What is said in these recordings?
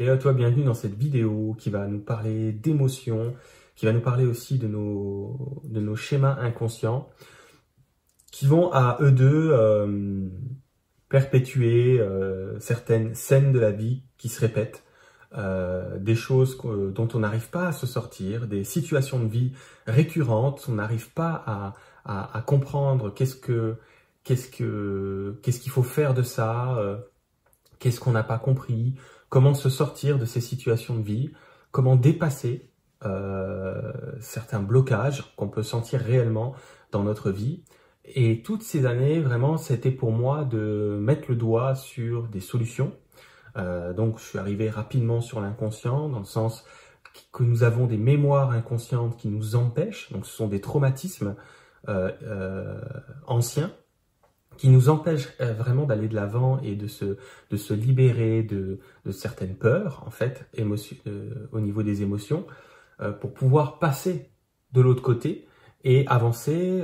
Et à toi, bienvenue dans cette vidéo qui va nous parler d'émotions, qui va nous parler aussi de nos, de nos schémas inconscients, qui vont à eux deux euh, perpétuer euh, certaines scènes de la vie qui se répètent, euh, des choses dont on n'arrive pas à se sortir, des situations de vie récurrentes, on n'arrive pas à, à, à comprendre qu'est-ce que qu'est-ce que qu'est-ce qu'il faut faire de ça, qu'est-ce qu'on n'a pas compris, comment se sortir de ces situations de vie, comment dépasser euh, certains blocages qu'on peut sentir réellement dans notre vie. Et toutes ces années, vraiment, c'était pour moi de mettre le doigt sur des solutions. Euh, donc, je suis arrivé rapidement sur l'inconscient, dans le sens que nous avons des mémoires inconscientes qui nous empêchent. Donc, ce sont des traumatismes euh, anciens qui nous empêche euh, vraiment d'aller de l'avant et de se, de se libérer de, certaines peurs, en fait, émotion, euh, au niveau des émotions, euh, pour pouvoir passer de l'autre côté et avancer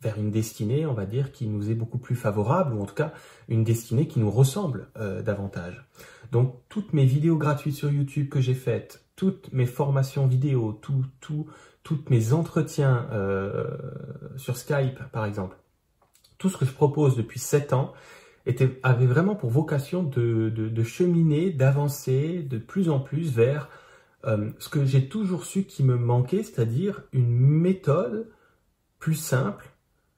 vers une destinée, on va dire, qui nous est beaucoup plus favorable, ou en tout cas une destinée qui nous ressemble davantage. Donc toutes mes vidéos gratuites sur YouTube que j'ai faites, toutes mes formations vidéo, tout, tout, toutes mes entretiens sur Skype, par exemple, tout ce que je propose depuis sept ans avait vraiment pour vocation de, de, cheminer, d'avancer de plus en plus vers euh, ce que j'ai toujours su qui me manquait, c'est-à-dire une méthode plus simple,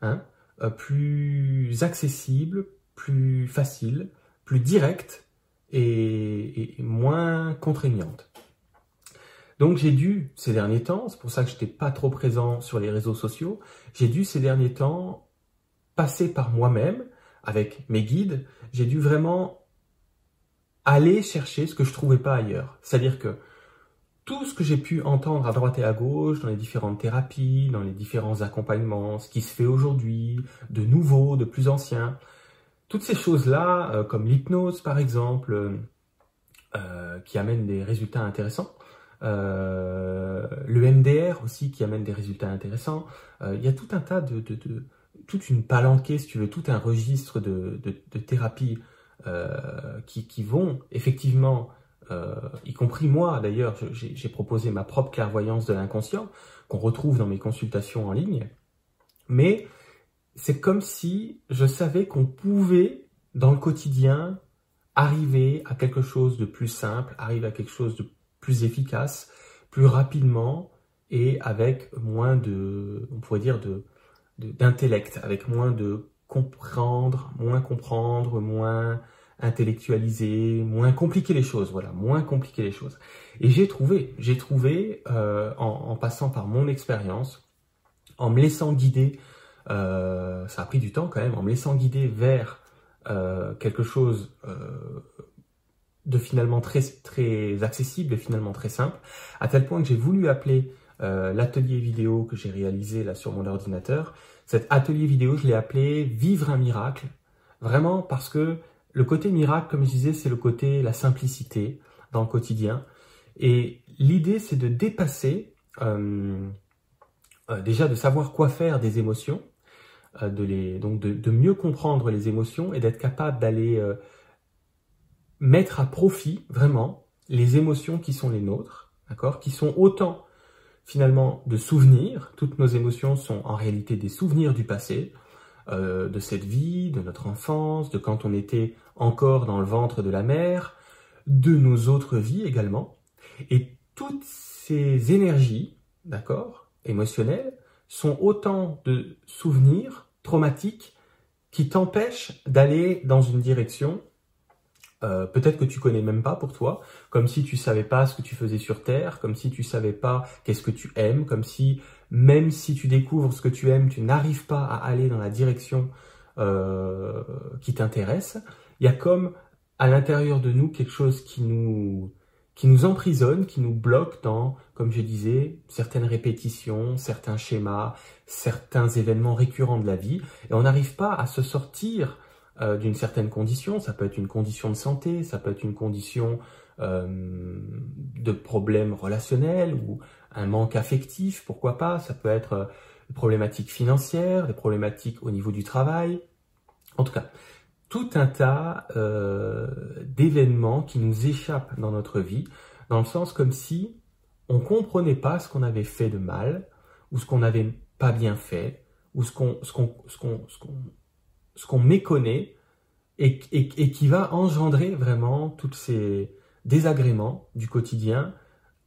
hein, euh, plus accessible, plus facile, plus directe et, et moins contraignante. Donc j'ai dû ces derniers temps, c'est pour ça que je n'étais pas trop présent sur les réseaux sociaux, j'ai dû ces derniers temps passer par moi-même, avec mes guides, j'ai dû vraiment aller chercher ce que je trouvais pas ailleurs. C'est-à-dire que tout ce que j'ai pu entendre à droite et à gauche, dans les différentes thérapies, dans les différents accompagnements, ce qui se fait aujourd'hui, de nouveau, de plus ancien, toutes ces choses-là, euh, comme l'hypnose par exemple, euh, qui amène des résultats intéressants, euh, le MDR aussi qui amène des résultats intéressants, il y a tout un tas de toute une palanquée, si tu veux, tout un registre de, de, thérapies euh, qui, qui, vont effectivement, euh, y compris moi d'ailleurs, j'ai proposé ma propre clairvoyance de l'inconscient, qu'on retrouve dans mes consultations en ligne, mais c'est comme si je savais qu'on pouvait, dans le quotidien, arriver à quelque chose de plus simple, arriver à quelque chose de plus efficace, plus rapidement et avec moins de, on pourrait dire, de, d'intellect, avec moins de comprendre, moins comprendre, moins intellectualiser, moins compliquer les choses, voilà, moins compliquer les choses. Et j'ai trouvé, j'ai trouvé euh, en, passant par mon expérience, en me laissant guider, euh, ça a pris du temps quand même, en me laissant guider vers euh, quelque chose de finalement très très accessible et finalement très simple, à tel point que j'ai voulu appeler euh, l'atelier vidéo que j'ai réalisé là sur mon ordinateur. Cet atelier vidéo, je l'ai appelé Vivre un miracle, vraiment parce que le côté miracle, comme je disais, c'est le côté la simplicité dans le quotidien. Et l'idée, c'est de dépasser, euh, euh, déjà de savoir quoi faire des émotions, de les, donc de, de, mieux comprendre les émotions et d'être capable d'aller mettre à profit vraiment les émotions qui sont les nôtres, d'accord, qui sont autant finalement de souvenirs. Toutes nos émotions sont en réalité des souvenirs du passé, euh, de cette vie, de notre enfance, de quand on était encore dans le ventre de la mère, de nos autres vies également. Et toutes ces énergies, d'accord, émotionnelles, sont autant de souvenirs traumatiques qui t'empêchent d'aller dans une direction euh, peut-être que tu connais même pas pour toi, comme si tu savais pas ce que tu faisais sur Terre, comme si tu savais pas qu'est-ce que tu aimes, comme si même si tu découvres ce que tu aimes, tu n'arrives pas à aller dans la direction euh, qui t'intéresse. Il y a comme à l'intérieur de nous quelque chose qui nous qui nous emprisonne, qui nous bloque dans, comme je disais, certaines répétitions, certains schémas, certains événements récurrents de la vie, et on n'arrive pas à se sortir euh, d'une certaine condition. Ça peut être une condition de santé, ça peut être une condition euh, de problème relationnel ou un manque affectif, pourquoi pas. Ça peut être des euh, problématiques financières, des problématiques au niveau du travail. En tout cas, tout un tas d'événements qui nous échappent dans notre vie, dans le sens comme si on comprenait pas ce qu'on avait fait de mal, ou ce qu'on n'avait pas bien fait, ou ce qu'on ce qu'on ce qu'on ce qu'on méconnaît, et, qui va engendrer vraiment tous ces désagréments du quotidien,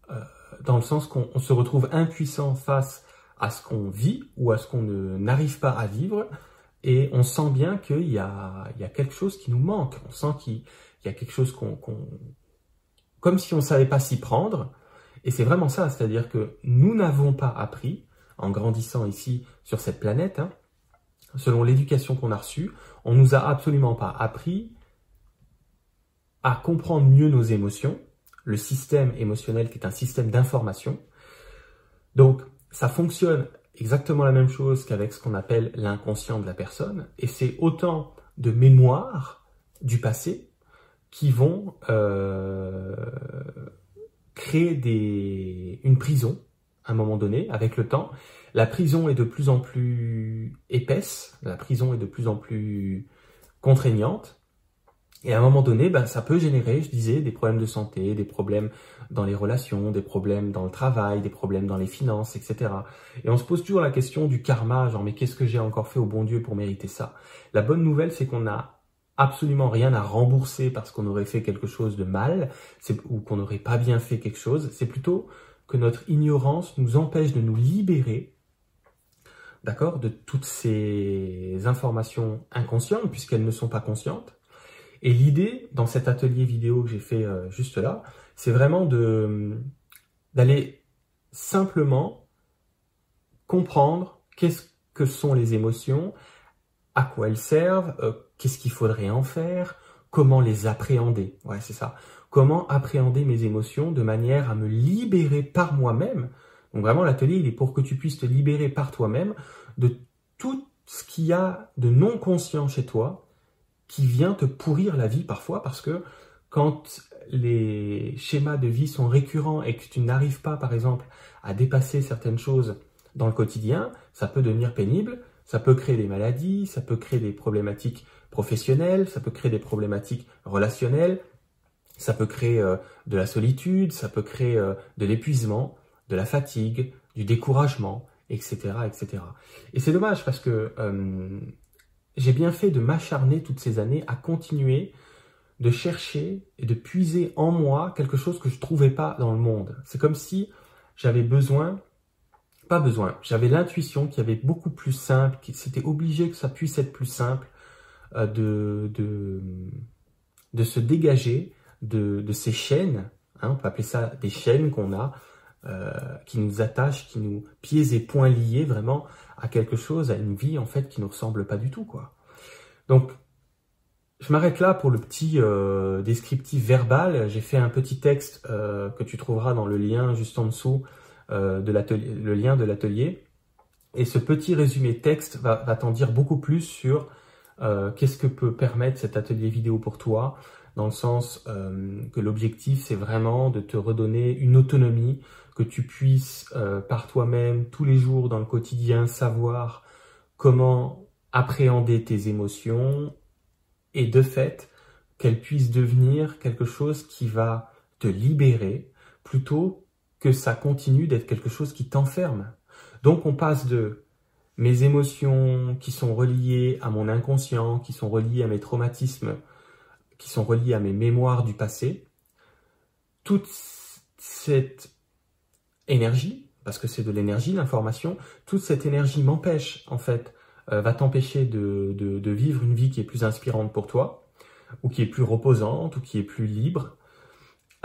euh, dans le sens qu'on se retrouve impuissant face à ce qu'on vit ou à ce qu'on n'arrive pas à vivre, et on sent bien qu'il y a, il y a quelque chose qui nous manque. On sent qu'il y a quelque chose qu'on, comme si on ne savait pas s'y prendre. Et c'est vraiment ça, c'est-à-dire que nous n'avons pas appris, en grandissant ici sur cette planète, hein, selon l'éducation qu'on a reçue, on nous a absolument pas appris à comprendre mieux nos émotions, le système émotionnel qui est un système d'information. Donc, ça fonctionne exactement la même chose qu'avec ce qu'on appelle l'inconscient de la personne, et c'est autant de mémoires du passé qui vont euh, créer une prison à un moment donné, avec le temps. La prison est de plus en plus épaisse, la prison est de plus en plus contraignante, et à un moment donné, ben, ça peut générer, je disais, des problèmes de santé, des problèmes dans les relations, des problèmes dans le travail, des problèmes dans les finances, etc. Et on se pose toujours la question du karma, genre mais qu'est-ce que j'ai encore fait au bon Dieu pour mériter ça? La bonne nouvelle, c'est qu'on n'a absolument rien à rembourser parce qu'on aurait fait quelque chose de mal ou qu'on n'aurait pas bien fait quelque chose. C'est plutôt que notre ignorance nous empêche de nous libérer d'accord, de toutes ces informations inconscientes, puisqu'elles ne sont pas conscientes, et l'idée, dans cet atelier vidéo que j'ai fait euh, juste là, c'est vraiment d'aller simplement comprendre qu'est-ce que sont les émotions, à quoi elles servent, euh, qu'est-ce qu'il faudrait en faire, comment les appréhender? Ouais, c'est ça. Comment appréhender mes émotions de manière à me libérer par moi-même? Donc vraiment, l'atelier, il est pour que tu puisses te libérer par toi-même de tout ce qu'il y a de non conscient chez toi, qui vient te pourrir la vie parfois parce que quand les schémas de vie sont récurrents et que tu n'arrives pas, par exemple, à dépasser certaines choses dans le quotidien, ça peut devenir pénible, ça peut créer des maladies, ça peut créer des problématiques professionnelles, ça peut créer des problématiques relationnelles, ça peut créer euh, de la solitude, ça peut créer euh, de l'épuisement, de la fatigue, du découragement, etc., etc. Et c'est dommage parce que euh, j'ai bien fait de m'acharner toutes ces années à continuer de chercher et de puiser en moi quelque chose que je ne trouvais pas dans le monde. C'est comme si j'avais besoin, pas besoin, j'avais l'intuition qu'il y avait beaucoup plus simple, qu'il c'était obligé que ça puisse être plus simple euh, de, se dégager de, ces chaînes, hein, on peut appeler ça des chaînes qu'on a, euh, qui nous attachent, qui nous pieds et poings liés vraiment à quelque chose, à une vie en fait qui ne ressemble pas du tout quoi. Donc je m'arrête là pour le petit euh, descriptif verbal. J'ai fait un petit texte que tu trouveras dans le lien juste en dessous de l'atelier, le lien de l'atelier. Et ce petit résumé texte va, va t'en dire beaucoup plus sur qu'est-ce que peut permettre cet atelier vidéo pour toi, dans le sens que l'objectif c'est vraiment de te redonner une autonomie, que tu puisses par toi-même tous les jours dans le quotidien savoir comment appréhender tes émotions et de fait qu'elles puissent devenir quelque chose qui va te libérer plutôt que ça continue d'être quelque chose qui t'enferme. Donc on passe de mes émotions qui sont reliées à mon inconscient, qui sont reliées à mes traumatismes, qui sont reliées à mes mémoires du passé, toute cette énergie, parce que c'est de l'énergie, l'information, toute cette énergie m'empêche en fait, euh, va t'empêcher de, vivre une vie qui est plus inspirante pour toi, ou qui est plus reposante, ou qui est plus libre.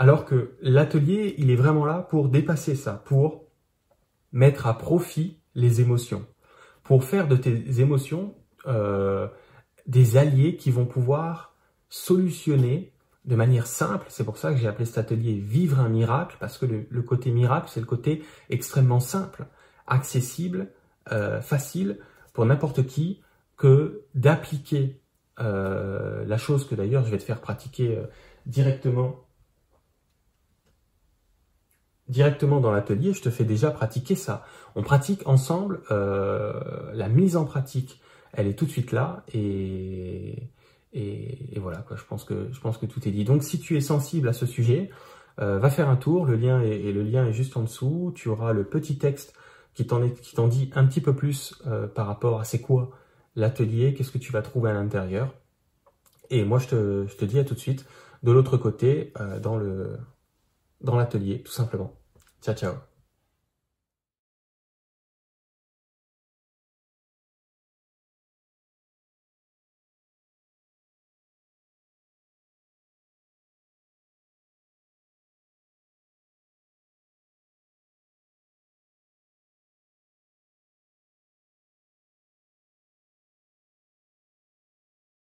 Alors que l'atelier, il est vraiment là pour dépasser ça, pour mettre à profit les émotions, pour faire de tes émotions euh, des alliés qui vont pouvoir solutionner de manière simple. C'est pour ça que j'ai appelé cet atelier Vivre un miracle, parce que le, côté miracle, c'est le côté extrêmement simple, accessible, euh, facile pour n'importe qui que d'appliquer euh, la chose que d'ailleurs je vais te faire pratiquer directement directement dans l'atelier, je te fais déjà pratiquer ça. On pratique ensemble la mise en pratique. Elle est tout de suite là et Et, voilà, quoi, je, pense que, je pense que tout est dit. Donc si tu es sensible à ce sujet, euh, va faire un tour, le lien est, et le lien est juste en dessous. Tu auras le petit texte qui t'en dit un petit peu plus euh, par rapport à c'est quoi l'atelier, qu'est-ce que tu vas trouver à l'intérieur. Et moi, je te, je te, dis à tout de suite de l'autre côté, euh, dans l'atelier, tout simplement. Ciao, ciao.